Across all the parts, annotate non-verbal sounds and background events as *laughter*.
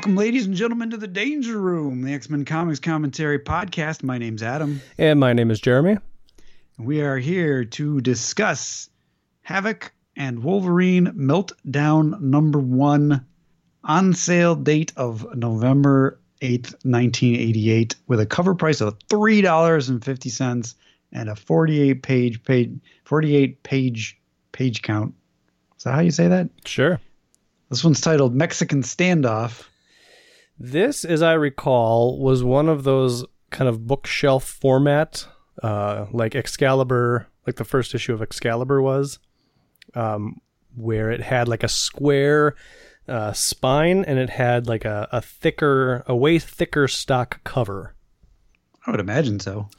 Welcome, ladies and gentlemen, to the Danger Room, the X Men Comics Commentary Podcast. My name's Adam. And my name is Jeremy. We are here to discuss Havoc and Wolverine Meltdown number one on sale date of November 8th, 1988, with a cover price of $3.50 and a 48 page page 48 page page count. Is that how you say that? Sure. This one's titled Mexican Standoff. This, as I recall, was one of those kind of bookshelf format, uh, like Excalibur, like the first issue of Excalibur was, um, where it had like a square uh, spine and it had like a, a thicker, a way thicker stock cover. I would imagine so.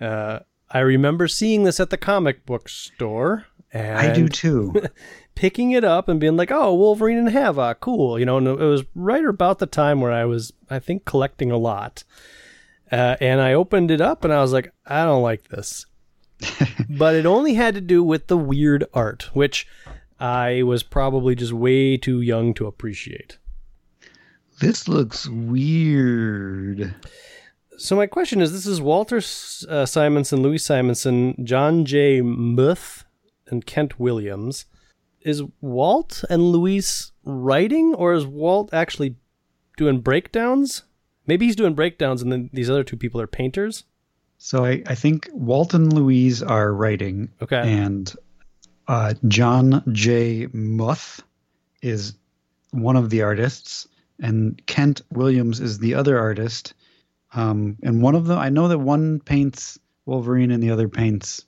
Uh, I remember seeing this at the comic book store. And I do too. *laughs* picking it up and being like, "Oh, Wolverine and Havoc, cool," you know. And it was right about the time where I was, I think, collecting a lot. Uh, and I opened it up and I was like, "I don't like this," *laughs* but it only had to do with the weird art, which I was probably just way too young to appreciate. This looks weird. So my question is: This is Walter uh, Simonson, Louis Simonson, John J. Muth, and Kent Williams is Walt and Luis writing, or is Walt actually doing breakdowns? Maybe he's doing breakdowns, and then these other two people are painters. So I, I think Walt and Louise are writing. Okay. And uh, John J. Muth is one of the artists, and Kent Williams is the other artist. Um, and one of them, I know that one paints Wolverine and the other paints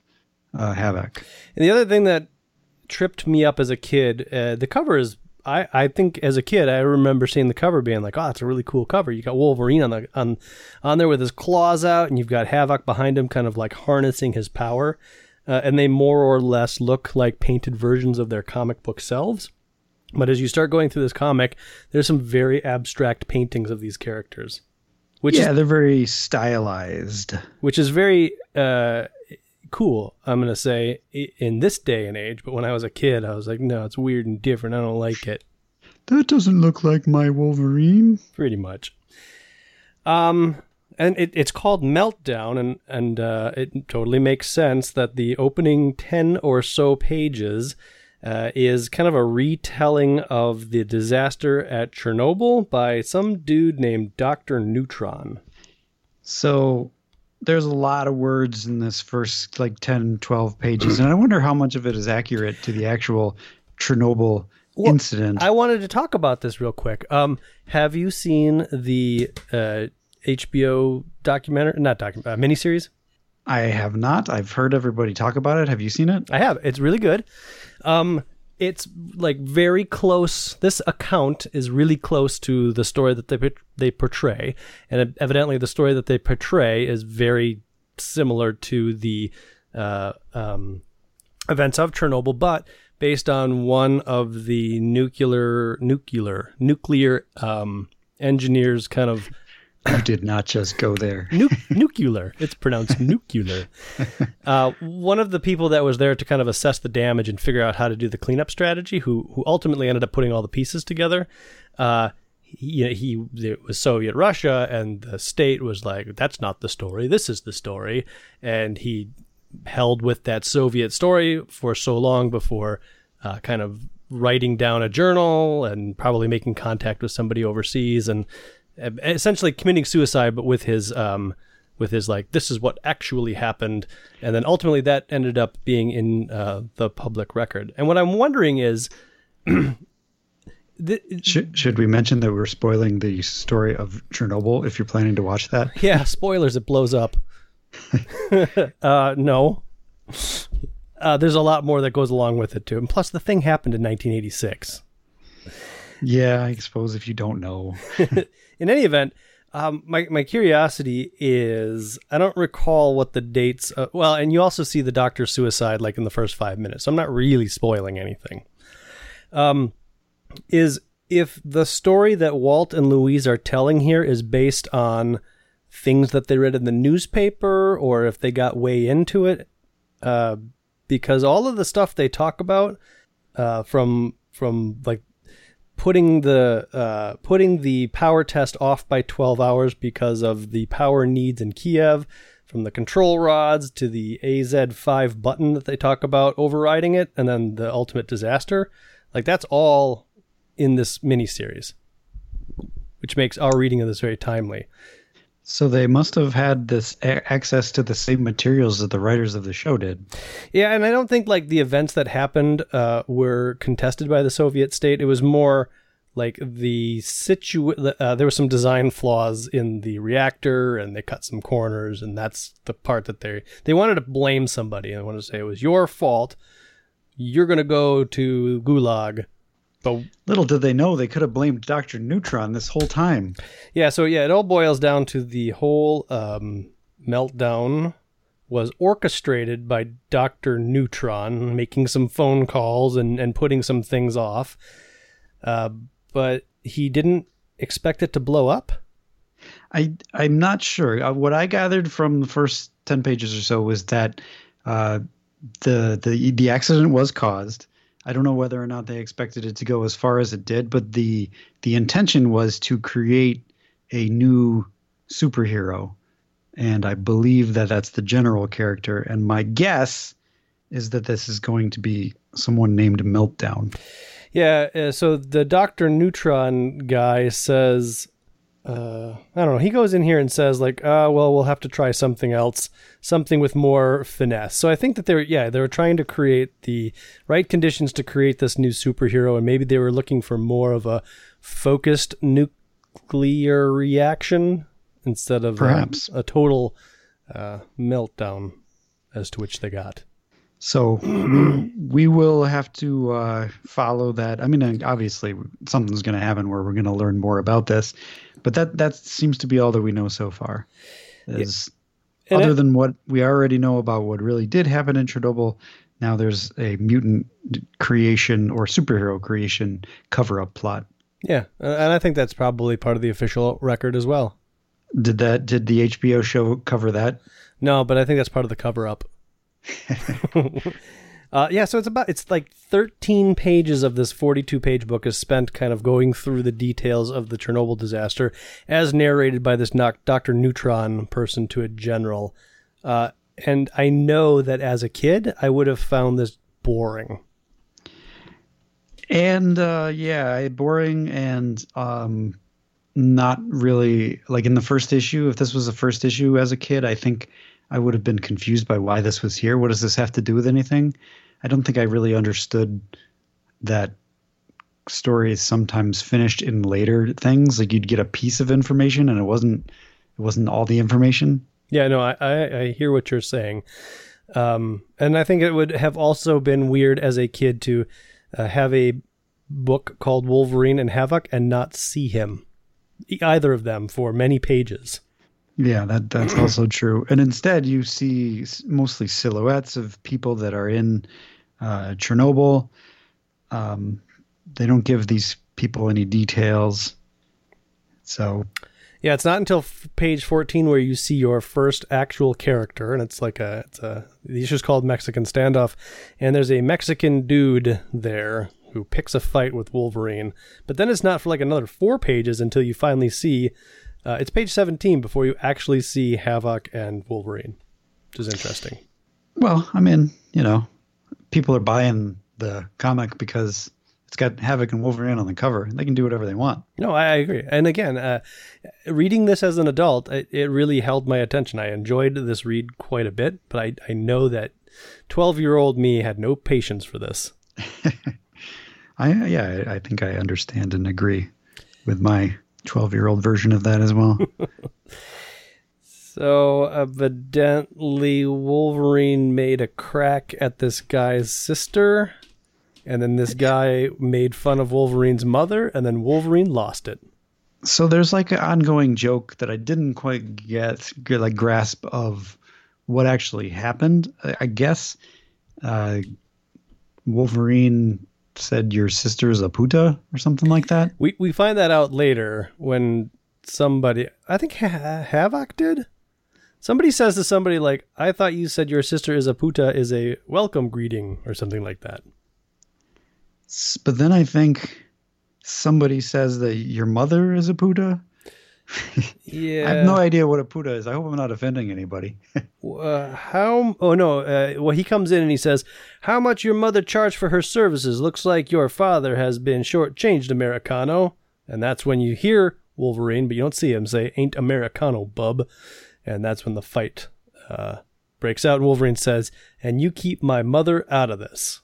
uh, Havoc. And the other thing that tripped me up as a kid. Uh, the cover is I, I think as a kid I remember seeing the cover being like, oh, that's a really cool cover. You got Wolverine on the on on there with his claws out, and you've got Havoc behind him, kind of like harnessing his power. Uh, and they more or less look like painted versions of their comic book selves. But as you start going through this comic, there's some very abstract paintings of these characters. Which yeah, is, they're very stylized. Which is very uh, cool, I'm going to say, in this day and age. But when I was a kid, I was like, no, it's weird and different. I don't like it. That doesn't look like my Wolverine. Pretty much. Um, and it, it's called Meltdown, and and uh, it totally makes sense that the opening ten or so pages uh, is kind of a retelling of the disaster at Chernobyl by some dude named Doctor Neutron. So there's a lot of words in this first like 10 12 pages and i wonder how much of it is accurate to the actual chernobyl well, incident. I wanted to talk about this real quick. Um, have you seen the uh, hbo documentary not documentary uh, miniseries? I have not. I've heard everybody talk about it. Have you seen it? I have. It's really good. Um, it's like very close. This account is really close to the story that they they portray, and evidently the story that they portray is very similar to the uh, um, events of Chernobyl, but based on one of the nuclear nuclear nuclear um, engineers kind of you did not just go there. Nu- nuclear. It's pronounced nuclear. *laughs* Uh, one of the people that was there to kind of assess the damage and figure out how to do the cleanup strategy, who who ultimately ended up putting all the pieces together. Uh, he, he it was Soviet Russia, and the state was like, "That's not the story. This is the story." And he held with that Soviet story for so long before uh, kind of writing down a journal and probably making contact with somebody overseas and essentially committing suicide, but with his um, with his like this is what actually happened, and then ultimately that ended up being in uh, the public record. And what I'm wondering is. *clears throat* The, should, should we mention that we're spoiling the story of Chernobyl if you're planning to watch that? *laughs* Yeah, spoilers. It blows up. *laughs* uh, no, uh, there's a lot more that goes along with it too. And plus, the thing happened in 1986. Yeah, I suppose if you don't know. *laughs* in any event, um, my my curiosity is I don't recall what the dates. Uh, well, and you also see the doctor's suicide like in the first five minutes. So I'm not really spoiling anything. Um, is if the story that Walt and Louise are telling here is based on things that they read in the newspaper, or if they got way into it, uh, because all of the stuff they talk about uh, from from like putting the uh, putting the power test off by 12 hours because of the power needs in Kiev, from the control rods to the AZ5 button that they talk about overriding it, and then the ultimate disaster. Like that's all in this miniseries, which makes our reading of this very timely. So they must have had this a- access to the same materials that the writers of the show did. Yeah, and I don't think like the events that happened uh, were contested by the Soviet state. It was more like the situ. Uh, there were some design flaws in the reactor, and they cut some corners, and that's the part that they they wanted to blame somebody and wanted to say it was your fault. You're gonna go to Gulag. But Little did they know they could have blamed Dr. Neutron this whole time. Yeah, so yeah, it all boils down to the whole um, meltdown was orchestrated by Dr. Neutron making some phone calls and, and putting some things off. Uh, but he didn't expect it to blow up. I I'm not sure. Uh, what I gathered from the first ten pages or so was that uh, the the the accident was caused. I don't know whether or not they expected it to go as far as it did, but the the intention was to create a new superhero, and I believe that that's the general character. And my guess is that this is going to be someone named Meltdown. Yeah, uh, so the Dr. Neutron guy says uh, I don't know. He goes in here and says like, uh, well, we'll have to try something else, something with more finesse. So I think that they're, yeah, they were trying to create the right conditions to create this new superhero, and maybe they were looking for more of a focused nuclear reaction instead of Perhaps. a, a total uh, meltdown, as to which they got. So *clears throat* we, will have to uh, follow that. I mean, obviously, something's going to happen where we're going to learn more about this, but that that seems to be all that we know so far. Is And other than what we already know about what really did happen in Chernobyl. Now there's a mutant creation or superhero creation cover up plot. Yeah, and I think that's probably part of the official record as well. Did that? Did the HBO show cover that? No, but I think that's part of the cover up. *laughs* uh, yeah, so it's about it's like 13 pages of this 42 page book is spent kind of going through the details of the Chernobyl disaster as narrated by this Dr. Neutron person to a general. Uh, and I know that as a kid, I would have found this boring. And uh, yeah, boring and um, not really like in the first issue. If this was the first issue as a kid, I think I would have been confused by why this was here. What does this have to do with anything? I don't think I really understood that stories sometimes finished in later things. Like you'd get a piece of information and it wasn't it wasn't all the information. Yeah, no, I, I, I hear what you're saying. Um, and I think it would have also been weird as a kid to uh, have a book called Wolverine and Havoc and not see him, either of them, for many pages. Yeah, that that's *clears throat* also true. And instead, you see mostly silhouettes of people that are in uh, Chernobyl. Um, they don't give these people any details. So Yeah, it's not until f- page 14 where you see your first actual character, and it's like a, it's a, the issue's called Mexican Standoff, and there's a Mexican dude there who picks a fight with Wolverine. But then it's not for like another four pages until you finally see, uh, it's page 17 before you actually see Havoc and Wolverine, which is interesting. Well, I mean, you know, people are buying the comic because it's got Havoc and Wolverine on the cover. They can do whatever they want. No, I, agree. And again, uh, reading this as an adult, it, it really held my attention. I enjoyed this read quite a bit, but I, I know that 12 year old me had no patience for this. *laughs* I yeah, I, I think I understand and agree with my 12 year old version of that as well. *laughs* So evidently, Wolverine made a crack at this guy's sister, and then this guy made fun of Wolverine's mother, and then Wolverine lost it. so there's like an ongoing joke that I didn't quite get, get like grasp of what actually happened. I, I guess uh, Wolverine said your sister's a puta or something like that. We we find that out later when somebody, I think ha- Havoc did. Somebody says to somebody like, "I thought you said your sister is a puta is a welcome greeting or something like that." But then I think somebody says that your mother is a puta. Yeah. I have no idea what a puta is. I hope I'm not offending anybody. *laughs* Uh, how? Oh no. Uh, well, he comes in and he says, "How much your mother charged for her services? Looks like your father has been shortchanged, Americano." And that's when you hear Wolverine, but you don't see him say, "Ain't Americano, bub." And that's when the fight uh, breaks out. Wolverine says, "And you keep my mother out of this."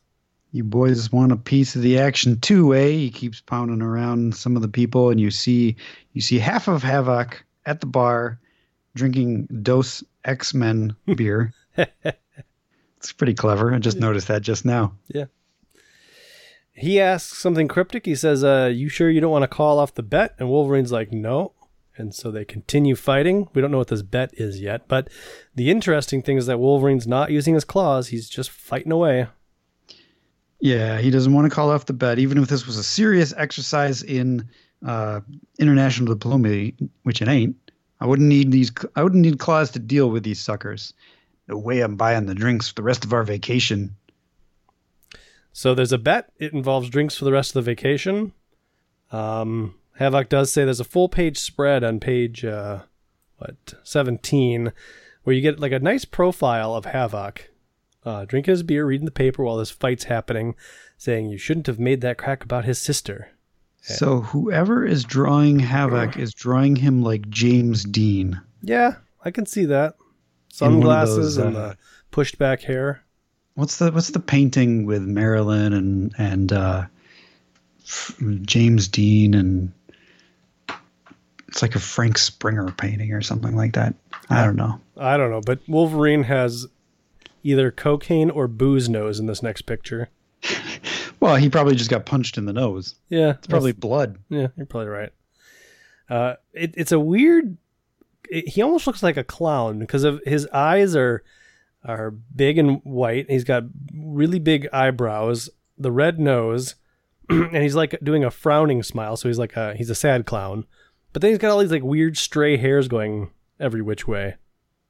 You boys want a piece of the action too, eh? He keeps pounding around some of the people, and you see you see half of Havoc at the bar drinking Dos X Men *laughs* beer. it's pretty clever. I just noticed that just now. Yeah. He asks something cryptic. He says, uh, You sure you don't want to call off the bet? And Wolverine's like, No. And so they continue fighting. We don't know what this bet is yet. But the interesting thing is that Wolverine's not using his claws, he's just fighting away. Yeah, he doesn't want to call off the bet, even if this was a serious exercise in uh, international diplomacy, which it ain't. I wouldn't need these. I wouldn't need claws to deal with these suckers. No way I'm buying the drinks for the rest of our vacation. So there's a bet. It involves drinks for the rest of the vacation. Um, Havoc does say there's a full page spread on page uh, what 17, where you get like a nice profile of Havoc, uh, drinking his beer, reading the paper while this fight's happening, saying you shouldn't have made that crack about his sister. So whoever is drawing Havoc is drawing him like James Dean. Yeah, I can see that. In one of Sunglasses those, and uh, the pushed back hair. What's the what's the painting with Marilyn and and uh, James Dean and it's like a Frank Springer painting or something like that. I don't know. I don't know, but Wolverine has either cocaine or booze nose in this next picture. *laughs* Well, he probably just got punched in the nose. Yeah, It's probably blood. Yeah, you're probably right. Uh, it, it's a weird. It, he almost looks like a clown because of his eyes are are big and white. He's got really big eyebrows, the red nose, *clears throat* and he's like doing a frowning smile. So he's like a he's a sad clown. But then he's got all these like weird stray hairs going every which way.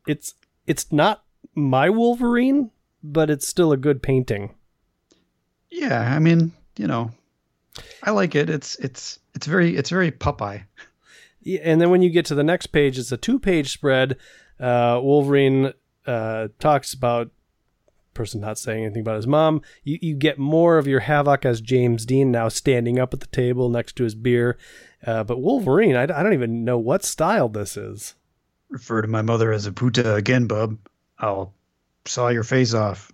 It's it's not my Wolverine, but it's still a good painting. Yeah, I mean, you know, I like it. It's it's it's very it's very Popeye. Yeah, and then when you get to the next page, it's a two-page spread. Uh, Wolverine uh, talks about person not saying anything about his mom. You you get more of your Havoc as James Dean now standing up at the table next to his beer. Uh, but Wolverine, I, I don't even know what style this is. Refer to my mother as a puta again, bub. I'll saw your face off,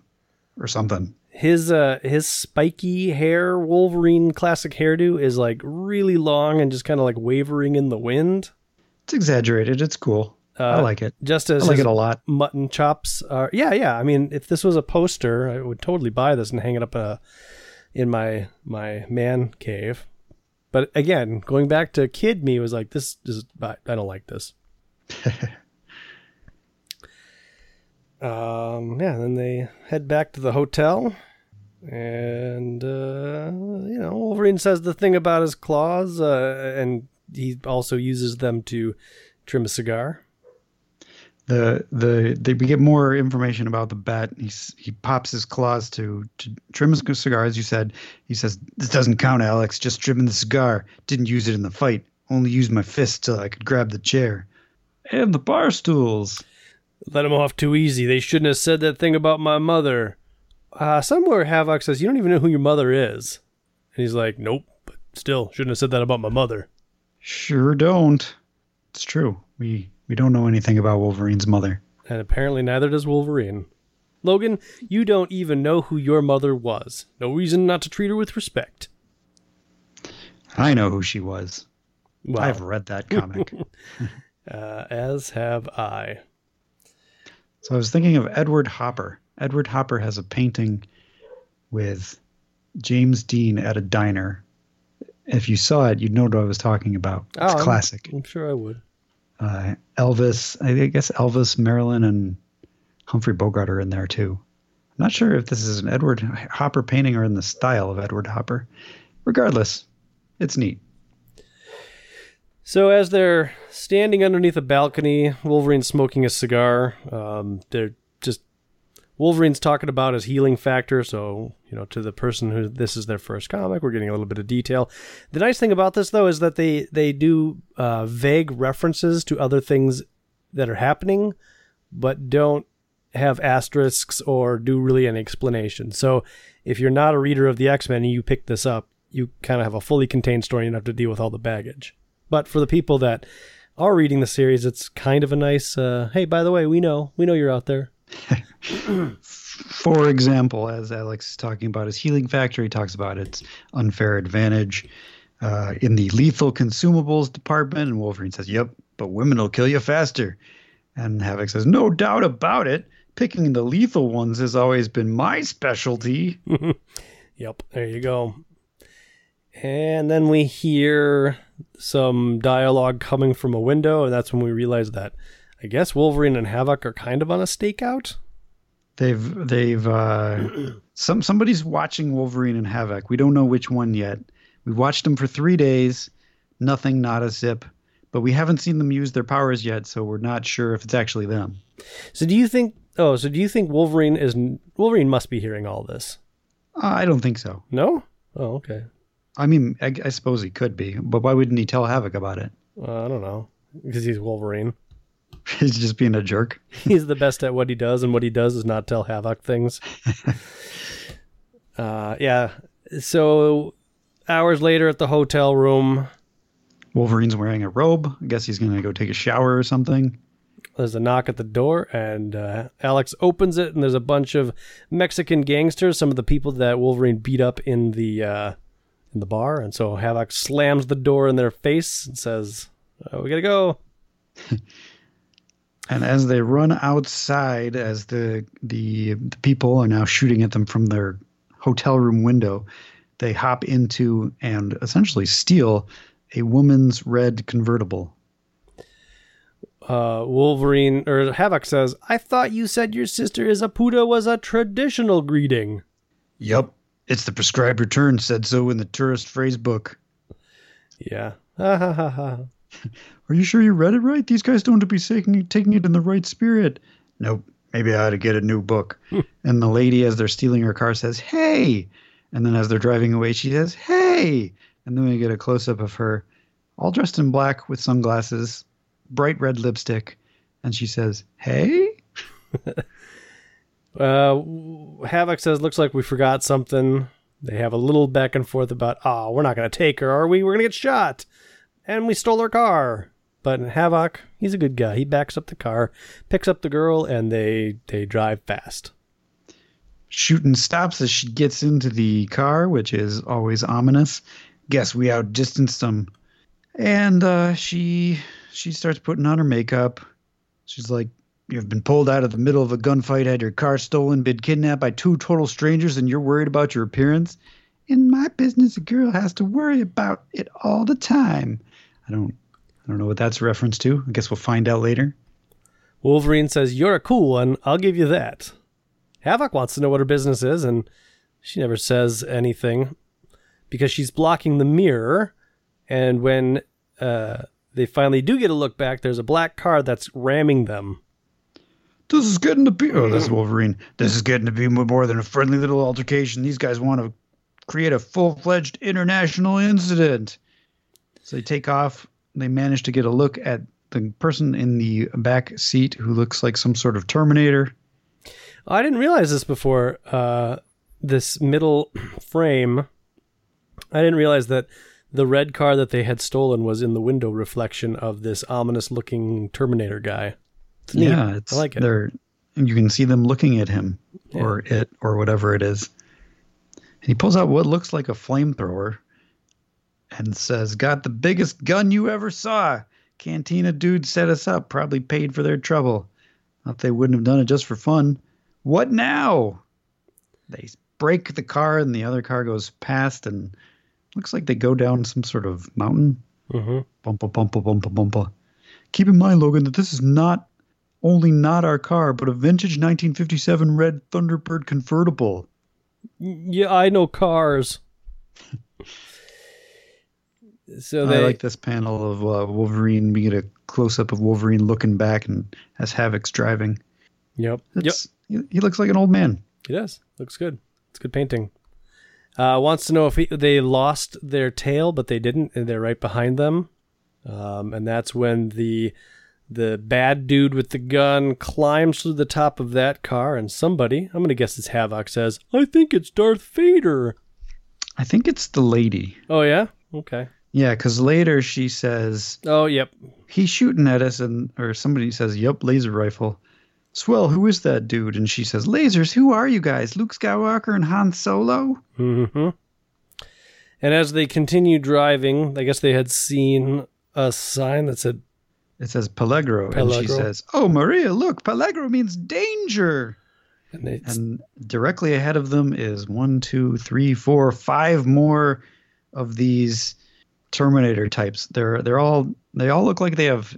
or something. His uh his spiky hair Wolverine classic hairdo is like really long and just kind of like wavering in the wind. It's exaggerated. It's cool. I Uh, like it. Just as I like it a lot. mutton chops are yeah yeah i mean if this was a poster i would totally buy this and hang it up uh, in my my man cave but again going back to kid me was like this is i I don't like this *laughs* um yeah then they head back to the hotel and uh you know wolverine says the thing about his claws uh and he also uses them to trim a cigar the the they we get more information about the bat. He's he pops his claws to to trim his cigar, as you said. He says, "This doesn't count, Alex. Just trimming the cigar. Didn't use it in the fight. Only used my fist till I could grab the chair and the bar stools." Let him off too easy. They shouldn't have said that thing about my mother. Uh, somewhere Havoc says, You don't even know who your mother is. And he's like, Nope, but still, shouldn't have said that about my mother. Sure don't. It's true. We we don't know anything about Wolverine's mother. And apparently neither does Wolverine. Logan, you don't even know who your mother was. No reason not to treat her with respect. I know who she was. Well, I've read that comic. *laughs* uh, as have I. So I was thinking of Edward Hopper. Edward Hopper has a painting with James Dean at a diner. If you saw it, you'd know what I was talking about. It's Oh, I'm- classic. I'm sure I would. Uh, Elvis, I guess Elvis, Marilyn, and Humphrey Bogart are in there too. I'm not sure if this is an Edward Hopper painting or in the style of Edward Hopper. Regardless, it's neat. So as they're standing underneath a balcony, Wolverine's smoking a cigar. Um, they're just Wolverine's talking about his healing factor. So, you know, to the person who this is their first comic, we're getting a little bit of detail. The nice thing about this, though, is that they they do uh, vague references to other things that are happening, but don't have asterisks or do really any explanation. So, if you're not a reader of the X Men and you pick this up, you kind of have a fully contained story and you have to deal with all the baggage. But for the people that are reading the series, it's kind of a nice, uh, hey, by the way, we know, we know you're out there. For example, as Alex is talking about his healing factor, he talks about its unfair advantage uh, in the lethal consumables department. And Wolverine says, Yep, but women will kill you faster. And Havoc says, No doubt about it. Picking the lethal ones has always been my specialty. *laughs* *laughs* yep, there you go. And then we hear some dialogue coming from a window, and that's when we realize that I guess Wolverine and Havoc are kind of on a stakeout. They've they've uh, *clears throat* some somebody's watching Wolverine and Havoc. We don't know which one yet. We watched them for three days. Nothing, not a zip. But we haven't seen them use their powers yet, so we're not sure if it's actually them. So do you think? Oh, so do you think Wolverine is Wolverine must be hearing all this? Uh, I don't think so. No. Oh, okay. I mean, I, I, suppose he could be, but why wouldn't he tell Havoc about it? Uh, I don't know. Because he's Wolverine. *laughs* he's just being a jerk. *laughs* he's the best at what he does, and what he does is not tell Havoc things. *laughs* uh, yeah. So hours later at the hotel room, Wolverine's wearing a robe. I guess he's going to go take a shower or something. There's a knock at the door, and uh, Alex opens it, and there's a bunch of Mexican gangsters, some of the people that Wolverine beat up in the uh, in the bar, and so Havoc slams the door in their face and says, oh, "We gotta go." *laughs* and as they run outside, as the, the the people are now shooting at them from their hotel room window, they hop into and essentially steal a woman's red convertible. Uh, Wolverine or Havoc says, "I thought you said your sister is a puta was a traditional greeting." Yep, it's the prescribed return said so in the tourist phrase book. Yeah. *laughs* Are you sure you read it right? These guys don't to be taking, taking it in the right spirit. Nope. Maybe I ought to get a new book. Hmm. and the lady, as they're stealing her car, says, Hey. And then as they're driving away, she says, Hey. And then we get a close up of her, all dressed in black with sunglasses, bright red lipstick. And she says, Hey. *laughs* Uh, Havoc says, "Looks like we forgot something." They have a little back and forth about, "Oh, we're not going to take her, are we? We're going to get shot, and we stole her car." But Havoc, he's a good guy. He backs up the car, picks up the girl, and they they drive fast. Shooting stops as she gets into the car, which is always ominous. Guess we outdistanced them. And uh, she she starts putting on her makeup. She's like, You've been pulled out of the middle of a gunfight, had your car stolen, been kidnapped by two total strangers, and you're worried about your appearance. In my business, a girl has to worry about it all the time. I don't, I don't know what that's a reference to. I guess we'll find out later. Wolverine says, "You're a cool one. I'll give you that." Havoc wants to know what her business is, and she never says anything because she's blocking the mirror. And when uh, they finally do get a look back, there's a black car that's ramming them. This is getting to be. Oh, this is Wolverine. This is getting to be more than a friendly little altercation. These guys want to create a full fledged international incident. So they take off. They manage to get a look at the person in the back seat who looks like some sort of Terminator. I didn't realize this before. Uh, this middle *clears throat* frame. I didn't realize that the red car that they had stolen was in the window reflection of this ominous looking Terminator guy. It's yeah, it's I like it. They're you can see them looking at him yeah. or it or whatever it is. And he pulls out what looks like a flamethrower and says, "Got the biggest gun you ever saw. Cantina dude set us up, probably paid for their trouble. Thought they wouldn't have done it just for fun. What now?" They break the car and the other car goes past and looks like they go down some sort of mountain. Mm-hmm. Bumpa, bumpa, bumpa, bumpa. Keep in mind, Logan, that this is not only not our car, but a vintage 1957 red Thunderbird convertible. Yeah, I know cars. *laughs* so they, I like this panel of uh, Wolverine. We get a close up of Wolverine looking back and as Havoc's driving. Yep. It's, yep. He, he looks like an old man. He does. Looks good. It's good painting. Uh, wants to know if he, they lost their tail, but they didn't, and they're right behind them. Um, and that's when the the bad dude with the gun climbs to the top of that car, and somebody, I'm gonna guess it's Havoc, says, "I think it's Darth Vader." I think it's the lady. Oh yeah, okay. Yeah, because later she says Oh yep. he's shooting at us, and or somebody says, "Yep, laser rifle." Swell, who is that dude? And she says, "Lasers. Who are you guys? Luke Skywalker and Han Solo." hmm And as they continue driving, I guess they had seen a sign that said, It says Peligro, and she says, "Oh, Maria, look, Peligro means danger." and it's, And directly ahead of them is one, two, three, four, five more of these Terminator types. They're they're all they all look like they have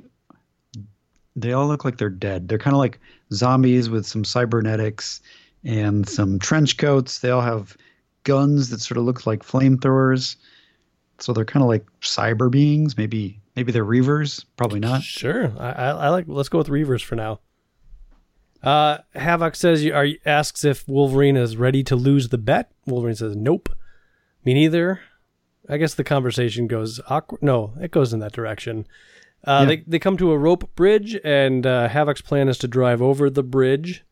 they all look like they're dead. They're kind of like zombies with some cybernetics and some trench coats. They all have guns that sort of look like flamethrowers. So they're kind of like cyber beings. Maybe maybe they're reavers. Probably not. Sure. I, I, I like. Let's go with Reavers for now. Uh, Havoc says you are asks if Wolverine is ready to lose the bet. Wolverine says nope. Me neither. I guess the conversation goes awkward. No, it goes in that direction. Uh, Yeah. They they come to a rope bridge, and uh, Havoc's plan is to drive over the bridge,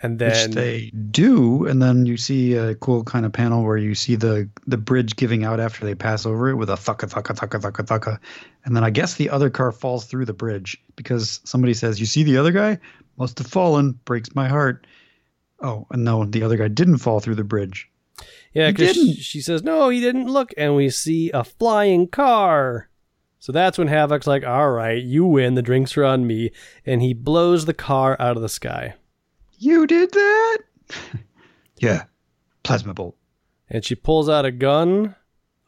and Which then they do, and then you see a cool kind of panel where you see the the bridge giving out after they pass over it with a thugka thugka thugka thugka thugka, and then I guess the other car falls through the bridge because somebody says, "You see the other guy must have fallen." Breaks my heart. Oh, and no, the other guy didn't fall through the bridge. Yeah, because didn't. she says, no, he didn't look. And we see a flying car. So that's when Havoc's like, all right, you win. The drinks are on me. And he blows the car out of the sky. You did that? *laughs* yeah, plasma bolt. And she pulls out a gun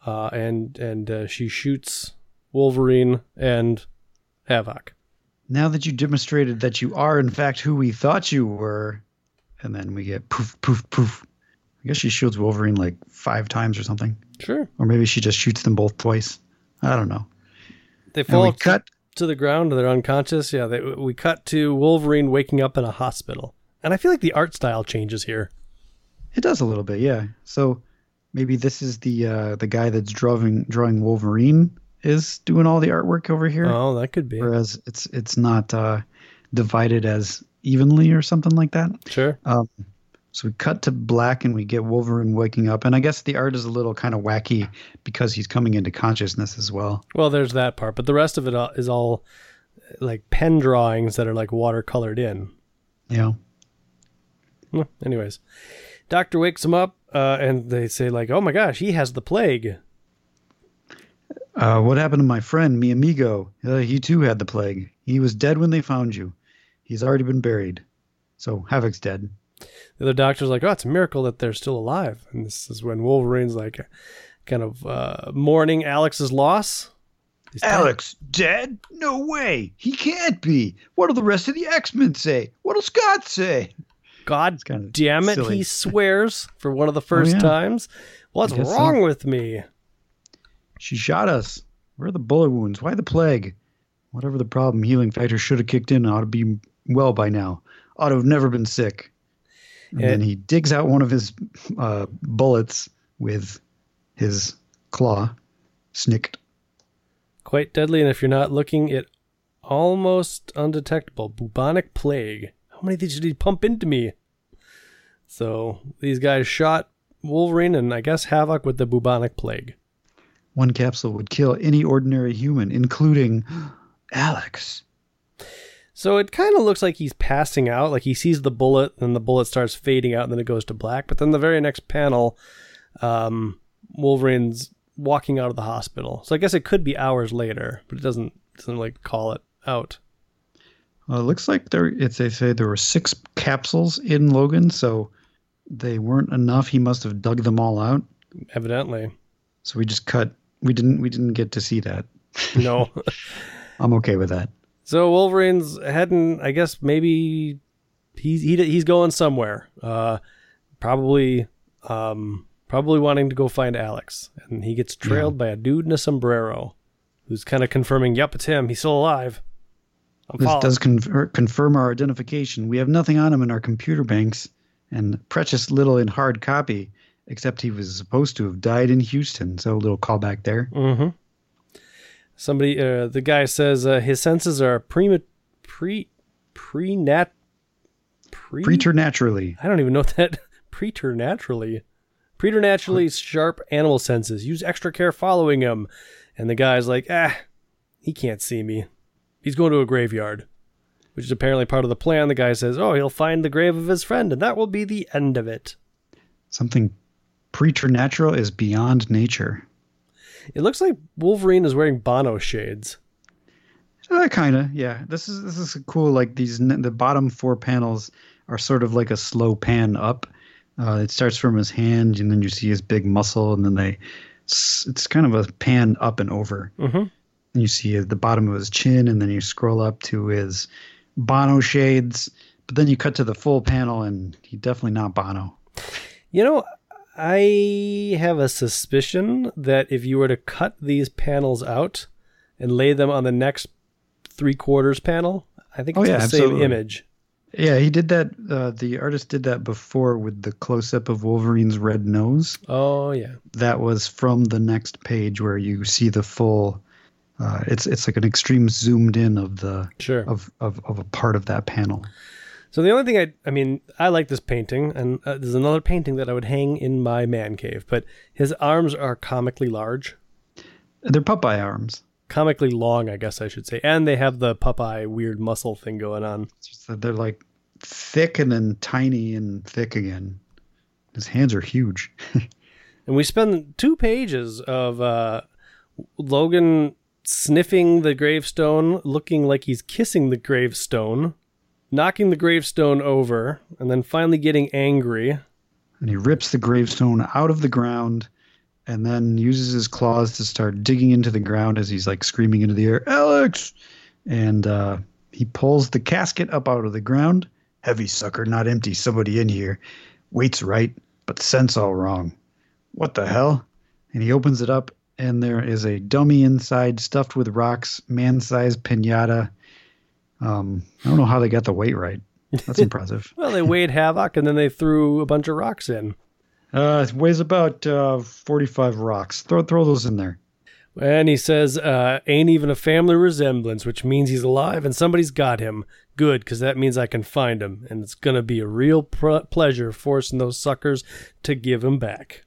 uh, and and uh, she shoots Wolverine and Havoc. Now that you demonstrated that you are in fact who we thought you were, and then we get poof poof poof. I guess she shoots Wolverine like five times or something. Sure. or maybe she just shoots them both twice. I don't know. They fall to, cut. to the ground. They're unconscious. Yeah, they, we cut to Wolverine waking up in a hospital. And I feel like the art style changes here. It does a little bit, yeah. So maybe this is the uh, the guy that's drawing drawing Wolverine is doing all the artwork over here, Oh, that could be. whereas it's it's not uh, divided as evenly or something like that. Sure. Um, so we cut to black and we get Wolverine waking up, and I guess the art is a little kind of wacky because he's coming into consciousness as well. Well, there's that part, but the rest of it is all- all like pen drawings that are like watercolored in. Yeah. Anyways, Doctor wakes him up, uh, and they say like, "Oh my gosh, he has the plague." Uh, what happened to my friend, mi amigo? Uh, he too had the plague. He was dead when they found you. He's already been buried. So Havoc's dead. The other doctor's like, "Oh, it's a miracle that they're still alive." And this is when Wolverine's like, kind of uh, mourning Alex's loss. He's. Alex dead? No way. He can't be. What'll the rest of the X-Men say? What'll Scott say? God damn it, silly. he swears for one of the *laughs* first yeah. times. What's guess so. wrong with me? She shot us. Where are the bullet wounds? Why the plague? Whatever the problem, healing factor should have kicked in. Ought to be well by now. Ought to have never been sick. And Yeah. then he digs out one of his uh, bullets with his claw, snicked. Quite deadly, and if you're not looking, it almost undetectable. Bubonic plague. How many of these did he pump into me? So these guys shot Wolverine and I guess Havoc with the bubonic plague. One capsule would kill any ordinary human, including Alex. So it kind of looks like he's passing out. Like he sees the bullet, and the bullet starts fading out, and then it goes to black. But then the very next panel, um, Wolverine's walking out of the hospital. So I guess it could be hours later, but it doesn't doesn't like call it out. It looks like there. It's they say there were six capsules in Logan, so they weren't enough. He must have dug them all out. Evidently, So we just cut. We didn't. We didn't get to see that. *laughs* no. *laughs* I'm okay with that. So Wolverine's heading. I guess maybe he's he, he's going somewhere. Uh, probably um, probably wanting to go find Alex, and he gets trailed by a dude in a sombrero, who's kind of confirming, "Yep, it's him. He's still alive." This does confer- confirm our identification. We have nothing on him in our computer banks, and precious little in hard copy, except he was supposed to have died in Houston. So a little callback there. Mm-hmm. Somebody, uh, the guy says uh, his senses are prema, pre, pre-nat, pre, Preternaturally. I don't even know what that *laughs* preternaturally, preternaturally sharp animal senses. Use extra care following him. And the guy's like, ah, he can't see me. He's going to a graveyard, which is apparently part of the plan. The guy says, oh, he'll find the grave of his friend, and that will be the end of it. Something preternatural is beyond nature. It looks like Wolverine is wearing Bono shades. Uh, kind of, yeah. This is this is cool. Like these, the bottom four panels are sort of like a slow pan up. Uh, it starts from his hand, and then you see his big muscle, and then they, s- it's kind of a pan up and over. Mm-hmm. You see the bottom of his chin, and then you scroll up to his Bono shades. But then you cut to the full panel, and he definitely not Bono. You know, I have a suspicion that if you were to cut these panels out and lay them on the next three quarters panel, I think Oh, it's yeah, the same image. Yeah, he did that. Uh, the artist did that before with the close up of Wolverine's red nose. Oh yeah. that was from the next page where you see the full uh, it's it's like an extreme zoomed in of the Sure. of, of of a part of that panel So the only thing I, I mean, I like this painting, and uh, there's another painting that I would hang in my man cave. But his arms are comically large, they're popeye arms comically long, I guess I should say, and they have the Popeye weird muscle thing going on. They're like thick and then tiny and thick again his hands are huge *laughs* And we spend two pages of uh, Logan sniffing the gravestone, looking like he's kissing the gravestone, knocking the gravestone over, and then finally getting angry. and he rips the gravestone out of the ground and then uses his claws to start digging into the ground as he's like screaming into the air alex! And uh, he pulls the casket up out of the ground. Heavy sucker not empty. Somebody in here weight's right but sense all wrong. What the hell? And he opens it up and there is a dummy inside stuffed with rocks man-sized pinata um, i don't know how they got the weight right that's *laughs* impressive Well, they weighed havoc and then they threw a bunch of rocks in. Uh, it weighs about uh, 45 rocks. Throw throw those in there. And he says, uh, ain't even a family resemblance, which means he's alive and somebody's got him. Good, because that means I can find him. And it's going to be a real pr- pleasure forcing those suckers to give him back.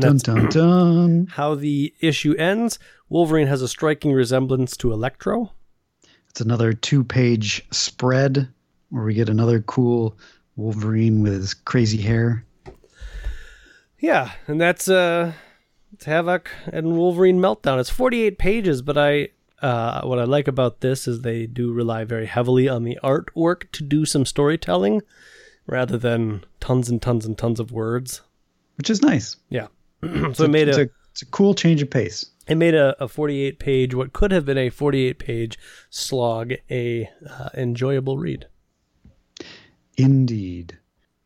Dun dun dun. how the issue ends. Wolverine has a striking resemblance to Electro. It's another two-page spread where we get another cool Wolverine with his crazy hair. Yeah, and that's uh it's Havoc and Wolverine Meltdown. It's 48 pages, but I uh what I like about this is they do rely very heavily on the artwork to do some storytelling rather than tons and tons and tons of words. which is nice. Yeah. *clears throat* so it made it's a, a it's a cool change of pace. it made a, a 48 page what could have been a 48 page slog a uh, enjoyable read. Indeed.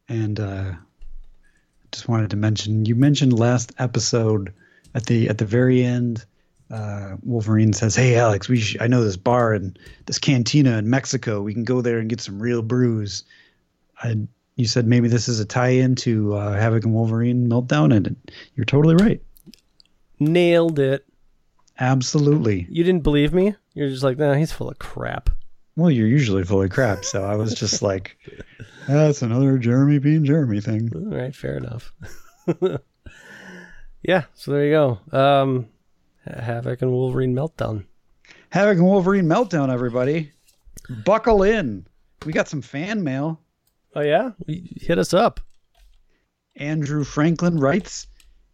And uh just wanted to mention you mentioned last episode at the at the very end uh, Wolverine says, "Hey Alex, we sh- I know this bar and this cantina in Mexico. We can go there and get some real brews." I, you said maybe this is a tie-in to uh, Havoc and Wolverine Meltdown, and you're totally right. Nailed it. Absolutely. You didn't believe me? You're just like, "Nah, he's full of crap." Well, you're usually full of crap, so I was just like, *laughs* "That's another Jeremy being Jeremy thing." All right, fair enough. *laughs* yeah, so there you go. Um, Havoc and Wolverine Meltdown. Havoc and Wolverine Meltdown, everybody. Buckle in. We got some fan mail. Oh yeah, hit us up. Andrew Franklin writes,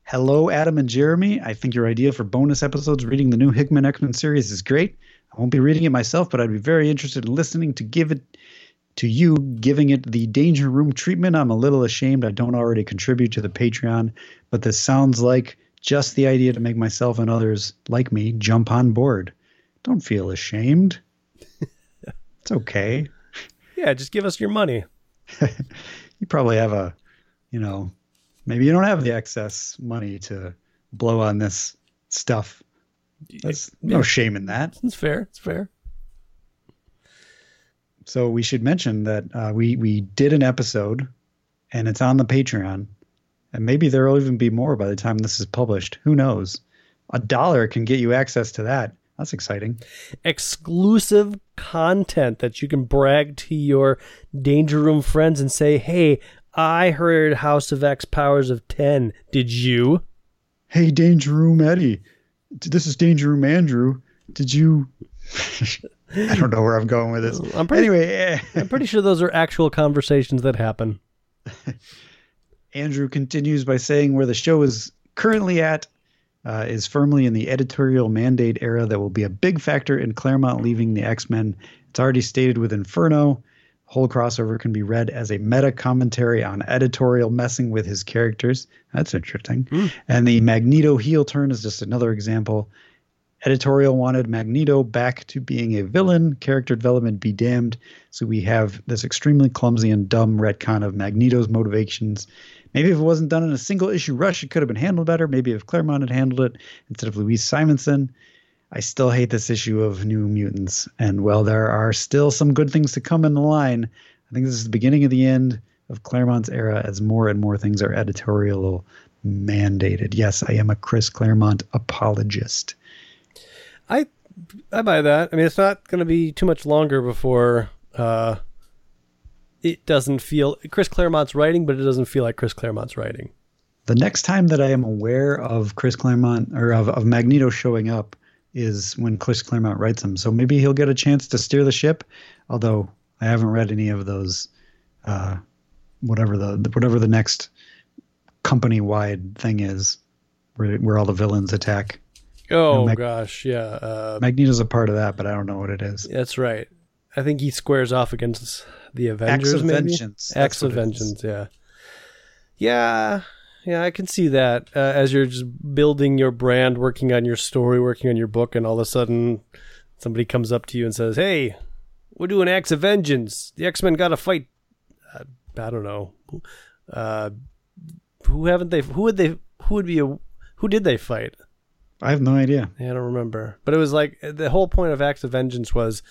Hello, Adam and Jeremy. I think your idea for bonus episodes reading the new Hickman X Men series is great. I won't be reading it myself, but I'd be very interested in listening to give it to you, giving it the Danger Room treatment. I'm a little ashamed I don't already contribute to the Patreon, but this sounds like just the idea to make myself and others like me jump on board. Don't feel ashamed. *laughs* it's okay. Yeah, just give us your money. *laughs* you probably have a, you know, maybe you don't have the excess money to blow on this stuff. There's no shame in that. It's fair. It's fair. So we should mention that uh, we we did an episode, and it's on the Patreon, and maybe there'll even be more by the time this is published. Who knows? A dollar can get you access to that. That's exciting. Exclusive content that you can brag to your Danger Room friends and say, "Hey, I heard House of X Powers of 10. Did you?" Hey, Danger Room Eddie. This is Danger Room Andrew. Did you *laughs* I don't know where I'm going with this. I'm pretty, anyway. *laughs* I'm pretty *laughs* sure those are actual conversations that happen. Andrew continues by saying where the show is currently at uh, is firmly in the editorial mandate era that will be a big factor in Claremont leaving the X Men. It's already stated with Inferno. Whole crossover can be read as a meta commentary on editorial messing with his characters. That's interesting. Mm. And the Magneto heel turn is just another example. Editorial wanted Magneto back to being a villain, character development be damned. So we have this extremely clumsy and dumb retcon of Magneto's motivations. Maybe if it wasn't done in a single issue rush, it could have been handled better. Maybe if Claremont had handled it instead of Louise Simonson. I still hate this issue of New Mutants. And while there are still some good things to come in the line, I think this is the beginning of the end of Claremont's era as more and more things are editorial mandated. Yes, I am a Chris Claremont apologist. I I buy that. I mean, it's not going to be too much longer before uh, it doesn't feel Chris Claremont's writing, but it doesn't feel like Chris Claremont's writing. The next time that I am aware of Chris Claremont or of, of Magneto showing up is when Chris Claremont writes him. So maybe he'll get a chance to steer the ship. Although I haven't read any of those, uh, whatever the whatever the next company wide thing is, where where all the villains attack. Oh you know, Mag- gosh, yeah. Uh, Magneto's a part of that, but I don't know what it is. That's right. I think he squares off against the Avengers. Acts of maybe? Vengeance. Acts of Vengeance. Yeah. Yeah. Yeah, I can see that uh, as you're just building your brand, working on your story, working on your book, and all of a sudden somebody comes up to you and says, "Hey, we're doing Acts of Vengeance. The X Men got to fight." Uh, I don't know. Uh, who haven't they? Who would they? Who would be a? Who did they fight? I have no idea. Yeah, I don't remember. But it was like the whole point of Acts of Vengeance was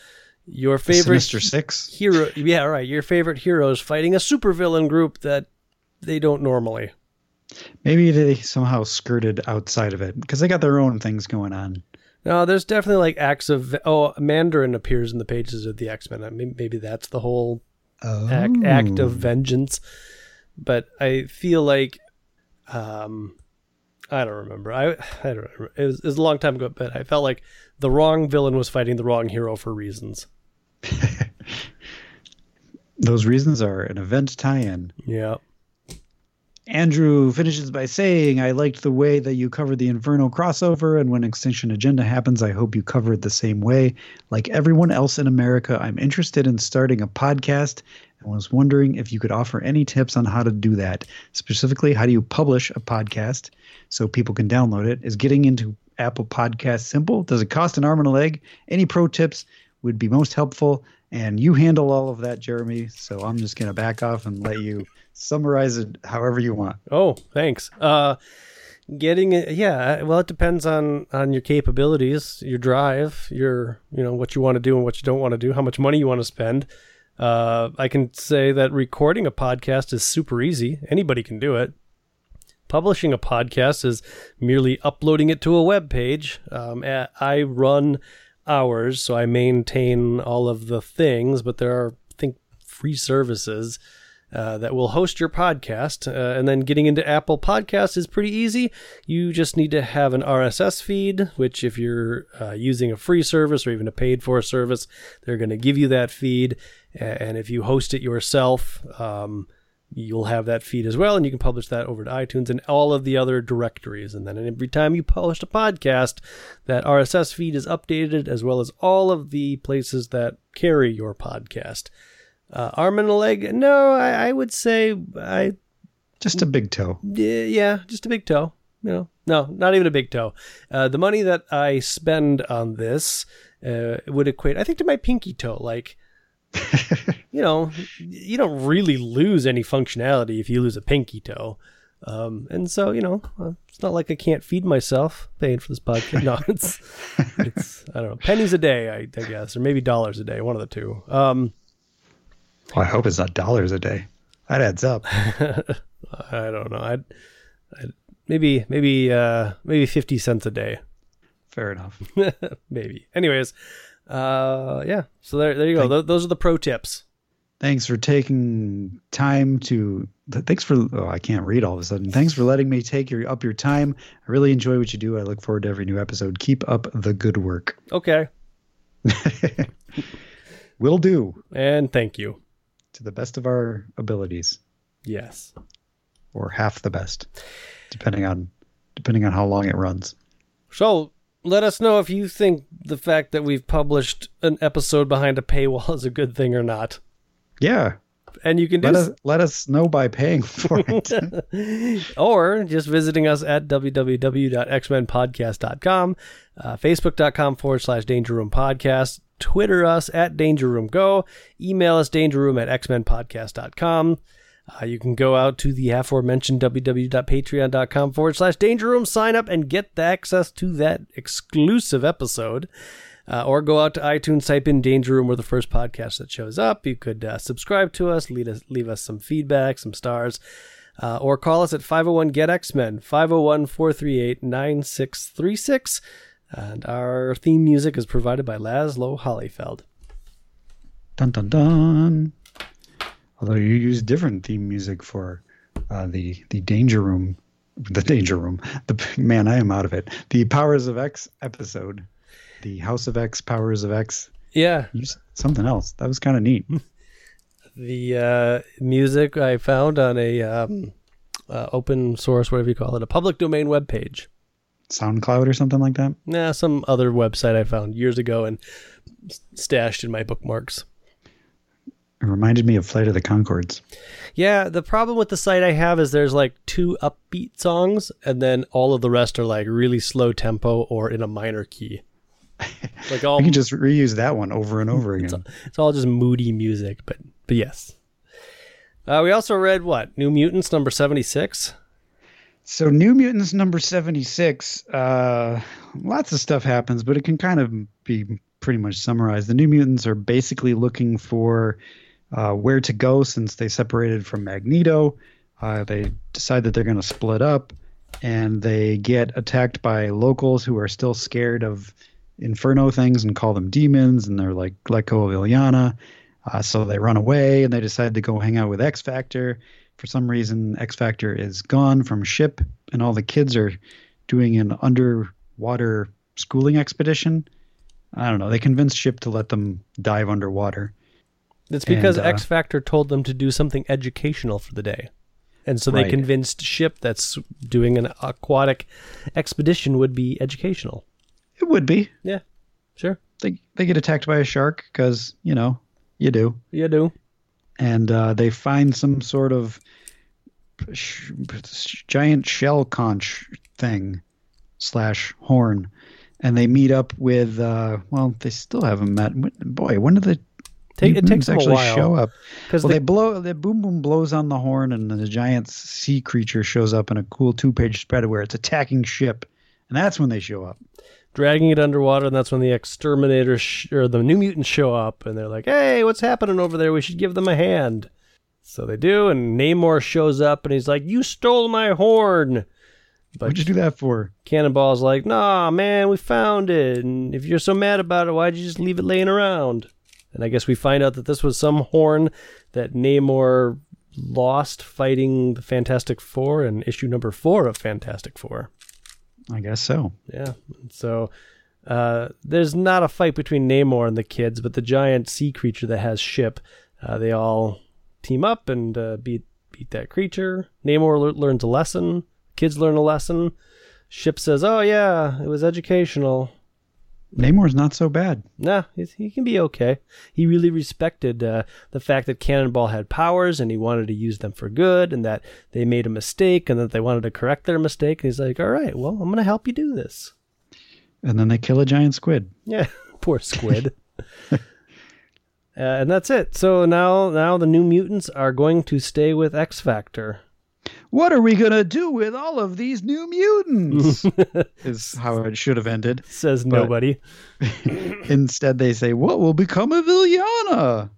your favorite Sinister Six hero. Yeah, right. Your favorite heroes fighting a supervillain group that they don't normally. Maybe they somehow skirted outside of it because they got their own things going on. No, there's definitely like acts of oh, Mandarin appears in the pages of the X Men. I mean, maybe that's the whole oh. act, act of vengeance. But I feel like um, I don't remember. I I don't remember. It was, it was a long time ago, but I felt like the wrong villain was fighting the wrong hero for reasons. *laughs* Those reasons are an event tie-in. Yeah. Andrew finishes by saying, I liked the way that you covered the Inferno crossover, and when X-Tinction Agenda happens, I hope you cover it the same way. Like everyone else in America, I'm interested in starting a podcast and was wondering if you could offer any tips on how to do that. Specifically, how do you publish a podcast so people can download it? Is getting into Apple Podcast simple? Does it cost an arm and a leg? Any pro tips would be most helpful. And you handle all of that, Jeremy. So I'm just going to back off and let you summarize it however you want. Oh, thanks. Uh, getting it, yeah. Well, it depends on on your capabilities, your drive, your you know what you want to do and what you don't want to do, how much money you want to spend. Uh, I can say that recording a podcast is super easy. Anybody can do it. Publishing a podcast is merely uploading it to a web page. Um, I run ours, so I maintain all of the things, but there are, I think, free services uh, that will host your podcast. Uh, and then getting into Apple Podcasts is pretty easy. You just need to have an RSS feed, which, if you're uh, using a free service or even a paid for service, they're going to give you that feed. And if you host it yourself, um, you'll have that feed as well, and you can publish that over to iTunes and all of the other directories. And then every time you publish a podcast, that RSS feed is updated as well as all of the places that carry your podcast. Uh, arm and a leg? No, I, I would say I just a big toe. Yeah, just a big toe. You know, no, not even a big toe. Uh, the money that I spend on this uh, would equate, I think, to my pinky toe. Like *laughs* you know, you don't really lose any functionality if you lose a pinky toe. Um, and so, you know, uh, it's not like I can't feed myself paying for this podcast. No, *laughs* it's, it's, I don't know, pennies a day, I, I, guess, or maybe dollars a day, one of the two. Um, Well, I hope it's not dollars a day. That adds up. *laughs* I don't know. I'd, I'd maybe maybe uh maybe 50 cents a day. Fair enough. *laughs* maybe. Anyways, uh yeah. So there there you go. Th- those are the pro tips. Thanks for taking time to. Thanks for. Oh, I can't read all of a sudden. Thanks for letting me take your up your time. I really enjoy what you do. I look forward to every new episode. Keep up the good work. Okay. *laughs* Will do And thank you. to the best of our abilities, Yes. or half the best, depending on depending on how long it runs. So let us know if you think the fact that we've published an episode behind a paywall *laughs* is a good thing or not. Yeah, And you can do let s- us let us know by paying for it. *laughs* or just visiting us at www.xmenpodcast.com, uh, facebook.com forward slash danger room podcast, Twitter us at danger room go, email us dangerroom at xmenpodcast.com. Uh, you can go out to the aforementioned www.patreon.com forward slash danger room, sign up, and get the access to that exclusive episode. Uh, or go out to iTunes, type in Danger Room, we're the first podcast that shows up. You could uh, subscribe to us, leave us, leave us some feedback, some stars, uh, or call us at 501 Get X Men, 501 438 9636. And our theme music is provided by Laszlo Hollyfeld. dun dun dun. Although you use different theme music for uh, the the danger room, the danger room. The man, I am out of it. The Powers of X episode, the House of X, Powers of X. Yeah, something else that was kind of neat. *laughs* the uh, music I found on a um, uh, open source, whatever you call it, a public domain webpage. SoundCloud or something like that. Nah, some other website I found years ago and stashed in my bookmarks. It reminded me of Flight of the Conchords. Yeah, the problem with the site I have is there's like two upbeat songs, and then all of the rest are like really slow tempo or in a minor key. *laughs* Like all, I can just reuse that one over and over again. it's all just moody music, but but yes. Uh, we also read what New Mutants number seventy six. So New Mutants number 76, uh, lots of stuff happens, but it can kind of be pretty much summarized. The New Mutants are basically looking for uh, where to go since they separated from Magneto. Uh, they decide that they're going to split up, and they get attacked by locals who are still scared of Inferno things and call them demons, and they're like, let go of Illyana. Uh, so they run away, and they decide to go hang out with X Factor for some reason X Factor is gone from ship and all the kids are doing an underwater schooling expedition. I don't know. They convinced ship to let them dive underwater. It's because And, uh, X Factor told them to do something educational for the day. And so they Right. convinced Ship that's doing an aquatic expedition would be educational. It would be. Yeah, sure. They they get attacked by a shark because you know you do, You do. and uh, they find some sort of sh- giant shell conch thing slash horn, and they meet up with. Uh, well, they still haven't met. Boy, when did the Take, it takes actually show up? Because Well, they blow. The boom boom blows on the horn, and the giant sea creature shows up in a cool two-page spread where it's attacking ship, and that's when they show up. dragging it underwater, and that's when the exterminators sh- or the new mutants show up, and they're like, "Hey, what's happening over there? We should give them a hand." So they do, and Namor shows up, and he's like, "You stole my horn." But What'd you do that for? Cannonball's like, "Nah, man, we found it, and if you're so mad about it, why'd you just leave it laying around?" And I guess we find out that this was some horn that Namor lost fighting the Fantastic Four in issue number four of Fantastic Four. I guess so. Yeah. So uh, there's not a fight between Namor and the kids, but the giant sea creature that has ship, uh, they all team up and uh, beat beat that creature. Namor le- learns a lesson. Kids learn a lesson. Ship says, "Oh yeah, it was educational." Namor's not so bad. Nah, he's, he can be okay. He really respected uh, the fact that Cannonball had powers and he wanted to use them for good, and that they made a mistake and that they wanted to correct their mistake. And he's like, "All right, well, I'm going to help you do this." And then they kill a giant squid. Yeah, *laughs* poor squid. *laughs* uh, and that's it. So now, now the new mutants are going to stay with X Factor. What are we gonna do with all of these new mutants? *laughs* is how it should have ended. Says But- nobody. *laughs* *laughs* Instead, they say, "What will become of Illyana?"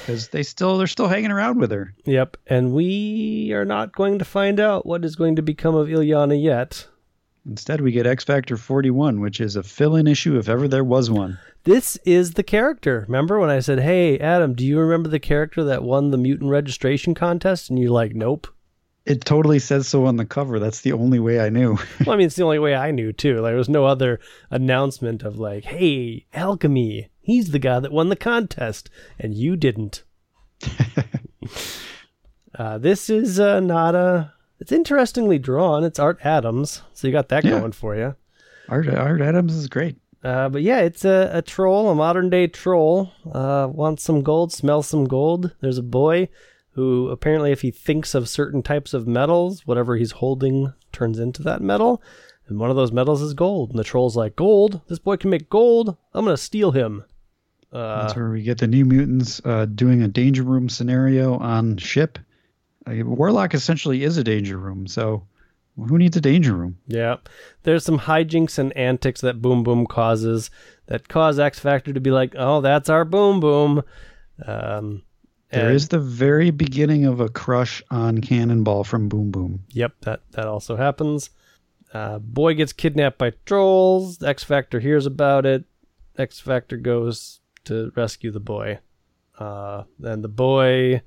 because they still they're still hanging around with her. Yep, and we are not going to find out what is going to become of Illyana yet. Instead, we get X Factor 41, which is a fill-in issue if ever there was one. This is the character. Remember when I said, "Hey, Adam, do you remember the character that won the mutant registration contest?" And you're like, "Nope." It totally says so on the cover. That's the only way I knew. *laughs* Well, I mean, it's the only way I knew too. Like, there was no other announcement of like, "Hey, Alchemy, he's the guy that won the contest, and you didn't." *laughs* uh, this is uh, not a. It's interestingly drawn. It's Art Adams, so you got that Yeah. going for you. Art, Art Adams is great. Uh, but yeah, it's a, a troll, a modern day troll. Uh, wants some gold, smells some gold. There's a boy who apparently, if he thinks of certain types of metals, whatever he's holding turns into that metal. And one of those metals is gold. And the troll's like, Gold? This boy can make gold? I'm going to steal him. Uh, That's where we get the New Mutants uh, doing a danger room scenario on ship. Uh, Warlock essentially is a danger room, so who needs a danger room? Yeah. There's some hijinks and antics that Boom Boom causes that cause X Factor to be like, oh, that's our Boom Boom. Um, There is the very beginning of a crush on Cannonball from Boom Boom. Yep, that that also happens. Uh, boy gets kidnapped by trolls. X Factor hears about it. X Factor goes to rescue the boy. Uh, and the boy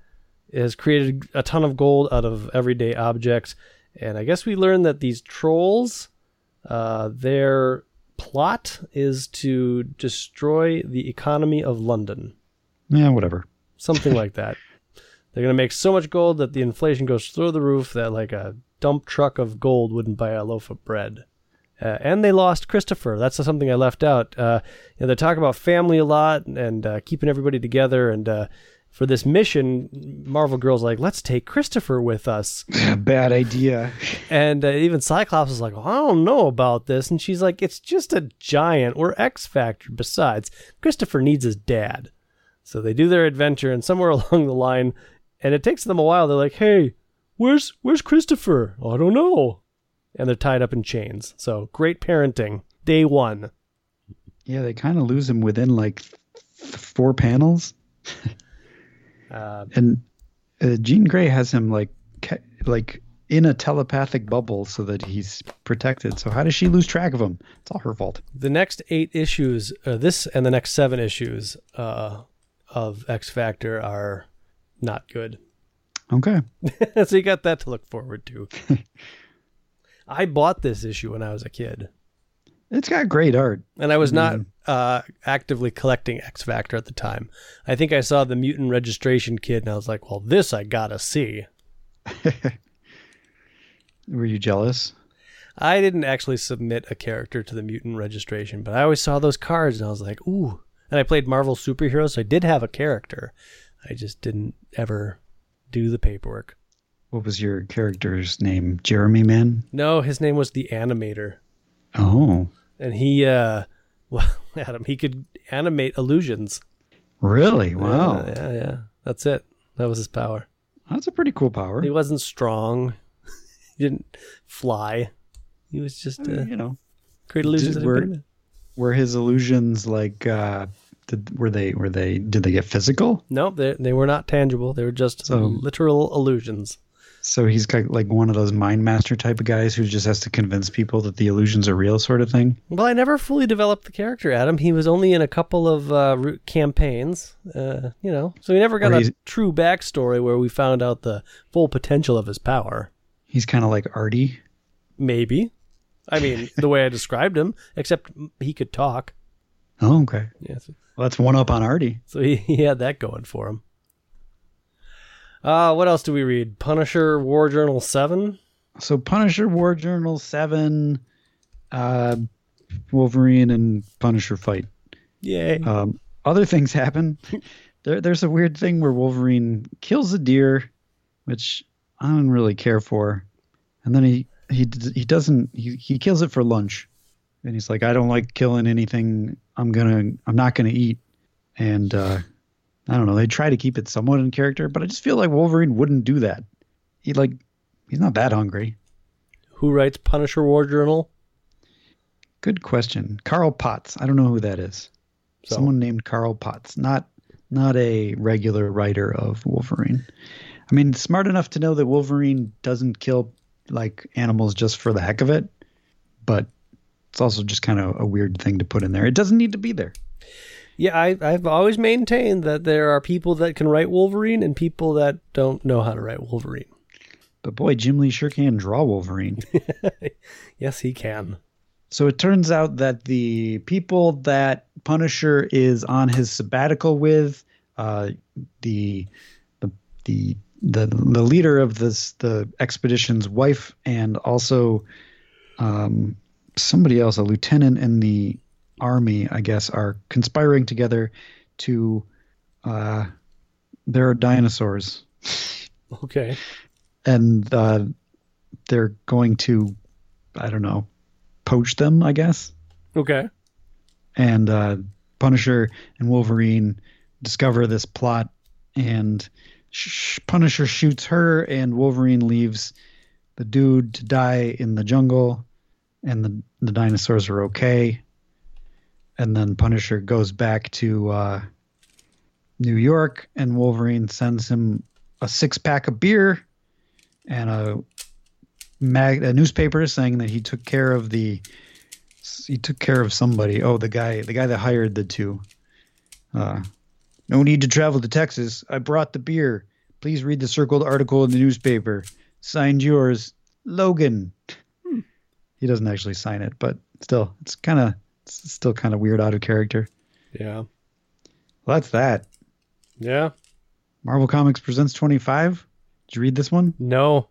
has created a ton of gold out of everyday objects. And I guess we learned that these trolls, uh, their plot is to destroy the economy of London. Yeah, whatever. Something like that. They're going to make so much gold that the inflation goes through the roof that like a dump truck of gold wouldn't buy a loaf of bread. Uh, and they lost Christopher. That's something I left out. Uh, you know, they talk about family a lot and uh, keeping everybody together. And uh, for this mission, Marvel Girl's like, let's take Christopher with us. *laughs* Bad idea. And uh, even Cyclops is like, well, I don't know about this. And she's like, it's just a giant. We're X Factor. Besides, Christopher needs his dad. So they do their adventure, and somewhere *laughs* along the line, and it takes them a while. They're like, "Hey, where's where's Christopher? I don't know." And they're tied up in chains. So great parenting, day one. Yeah, they kind of lose him within like th- four panels, *laughs* Uh, and uh, Jean Grey has him like ca- like in a telepathic bubble so that he's protected. So how does she lose track of him? It's all her fault. the next eight issues, uh, this and the next seven issues uh, of X Factor are not good. *laughs* Okay. so you got that to look forward to. *laughs* I bought this issue when I was a kid, It's got great art. and I was not uh, actively collecting X Factor at the time. I think I saw the mutant registration kid, and I was like, "Well, this I gotta see." *laughs* Were you jealous? I didn't actually submit a character to the mutant registration, but I always saw those cards, and I was like, "Ooh!" And I played Marvel superheroes, so I did have a character. I just didn't ever do the paperwork. What was your character's name? Jeremy Man? No, his name was the Animator. Oh, and he uh *laughs* well adam he could animate illusions really? Wow. yeah yeah, yeah. that's it that was his power That's a pretty cool power. he wasn't strong *laughs* he didn't fly he was just I mean, uh, you know, create illusions Did- were- were his illusions like uh did, were they were they did they get physical? no they, they were not tangible they were just So- literal illusions So he's got like one of those mind master type of guys who just has to convince people that the illusions are real, sort of thing. well i never fully developed the character adam he was only in a couple of uh, campaigns uh, you know so we never got a true backstory where we found out the full potential of his power He's kind of like Artie. Maybe. I mean, *laughs* the way I described him, except he could talk. Oh, okay. Yeah, so, Well, that's one up on Artie. so he, *laughs* he had that going for him. Uh, what else do we read? Punisher War Journal 7? So Punisher War Journal seven, uh, Wolverine and Punisher fight. Yay. Um, other things happen. *laughs* there, there's a weird thing where Wolverine kills a deer, which I don't really care for, and then he he he doesn't he, he kills it for lunch, and he's like, I don't like killing anything. I'm gonna I'm not gonna eat, and uh, I don't know. They try to keep it somewhat in character, but I just feel like Wolverine wouldn't do that. He like he's not that hungry. Who writes Punisher War Journal? Good question. Carl Potts. I don't know who that is. So- Someone named Carl Potts. Not not a regular writer of Wolverine. I mean, smart enough to know that Wolverine doesn't kill like animals just for the heck of it, but it's also just kind of a weird thing to put in there. It doesn't need to be there. Yeah, I, I've always maintained that there are people that can write Wolverine and people that don't know how to write Wolverine. But boy, Jim Lee sure can draw Wolverine. *laughs* yes, he can. So it turns out that the people that Punisher is on his sabbatical with, uh, the the the the the leader of this the expedition's wife, and also um, somebody else, a lieutenant in the army, I guess, are conspiring together to. Uh, there are dinosaurs. Okay. and uh, they're going to, I don't know, poach them, I guess. Okay. And uh, Punisher and Wolverine discover this plot, and sh- Punisher shoots her, and Wolverine leaves the dude to die in the jungle, and the the dinosaurs are okay. And then Punisher goes back to uh, New York, and Wolverine sends him a six pack of beer and a mag a newspaper saying that he took care of the he took care of somebody. Oh, the guy the guy that hired the two. Uh, no need to travel to Texas. I brought the beer. Please read the circled article in the newspaper. Signed yours, Logan. *laughs* He doesn't actually sign it, but still, it's kind of still kind of weird out of character. Yeah. Well, that's that. Yeah. Marvel Comics presents 25. Did you read this one? No.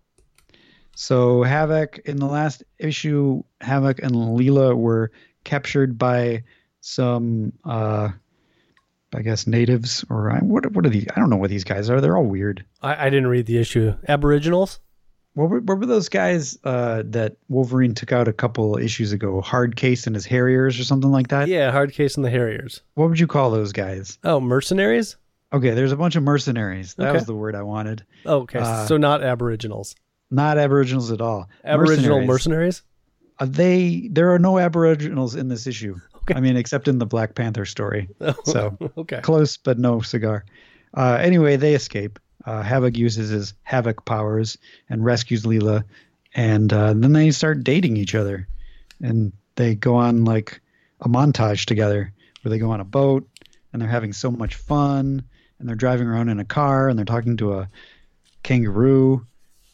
So Havok in the last issue, Havok and Leela were captured by some, uh, I guess, natives or what? What are these? I don't know what these guys are. They're all weird. I, I didn't read the issue. Aboriginals. What were, what were those guys uh, that Wolverine took out a couple issues ago? Hard Case and his Harriers or something like that? Yeah, Hard Case and the Harriers. What would you call those guys? Oh, mercenaries? Okay, there's a bunch of mercenaries. That Okay. was the word I wanted. Oh, okay. Uh, so not Aboriginals. Not Aboriginals at all. Aboriginal Mercenaries. mercenaries? Uh, they there are no Aboriginals in this issue. Okay. I mean, except in the Black Panther story. *laughs* So okay. close, but no cigar. Uh, anyway, they escape. Uh, Havok uses his Havok powers and rescues Leela, and uh, then they start dating each other, and they go on like a montage together where they go on a boat and they're having so much fun, and they're driving around in a car and they're talking to a kangaroo,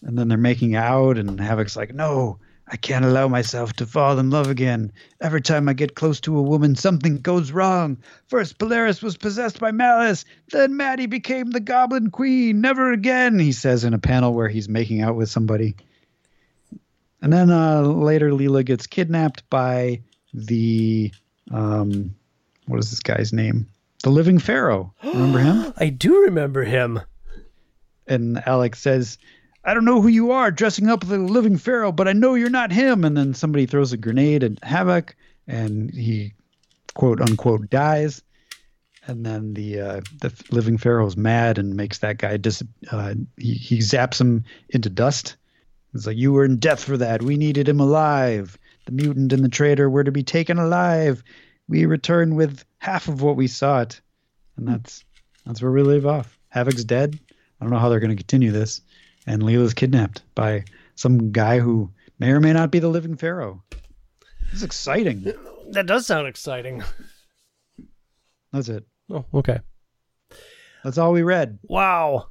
and then they're making out, and Havok's like, "No, I can't allow myself to fall in love again. Every time I get close to a woman, something goes wrong. First, Polaris was possessed by Malice. Then Maddie became the Goblin Queen. Never again, he says in a panel where he's making out with somebody. And then uh, later, Leela gets kidnapped by the. Um, what is this guy's name? The Living Pharaoh. Remember him? *gasps* I do remember him. and Alex says, I don't know who you are dressing up like a living pharaoh, but I know you're not him. And then somebody throws a grenade at Havok, and he, quote unquote, dies. And then the uh, the living pharaoh's mad and makes that guy dis. Uh, he he zaps him into dust. It's like you were in death for that. We needed him alive. The mutant and the traitor were to be taken alive. We return with half of what we sought, and that's that's where we leave off. Havok's dead. I don't know how they're going to continue this. And Leela's kidnapped by some guy who may or may not be the living pharaoh. This is exciting. That does sound exciting. That's it. Oh, okay. That's all we read. Wow.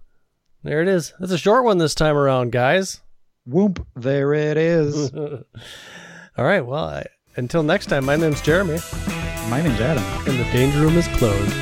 There it is. That's a short one this time around, guys. Whoop, there it is. *laughs* All right. Well, I, until next time, my name's Jeremy, My name's Adam. and the danger room is closed.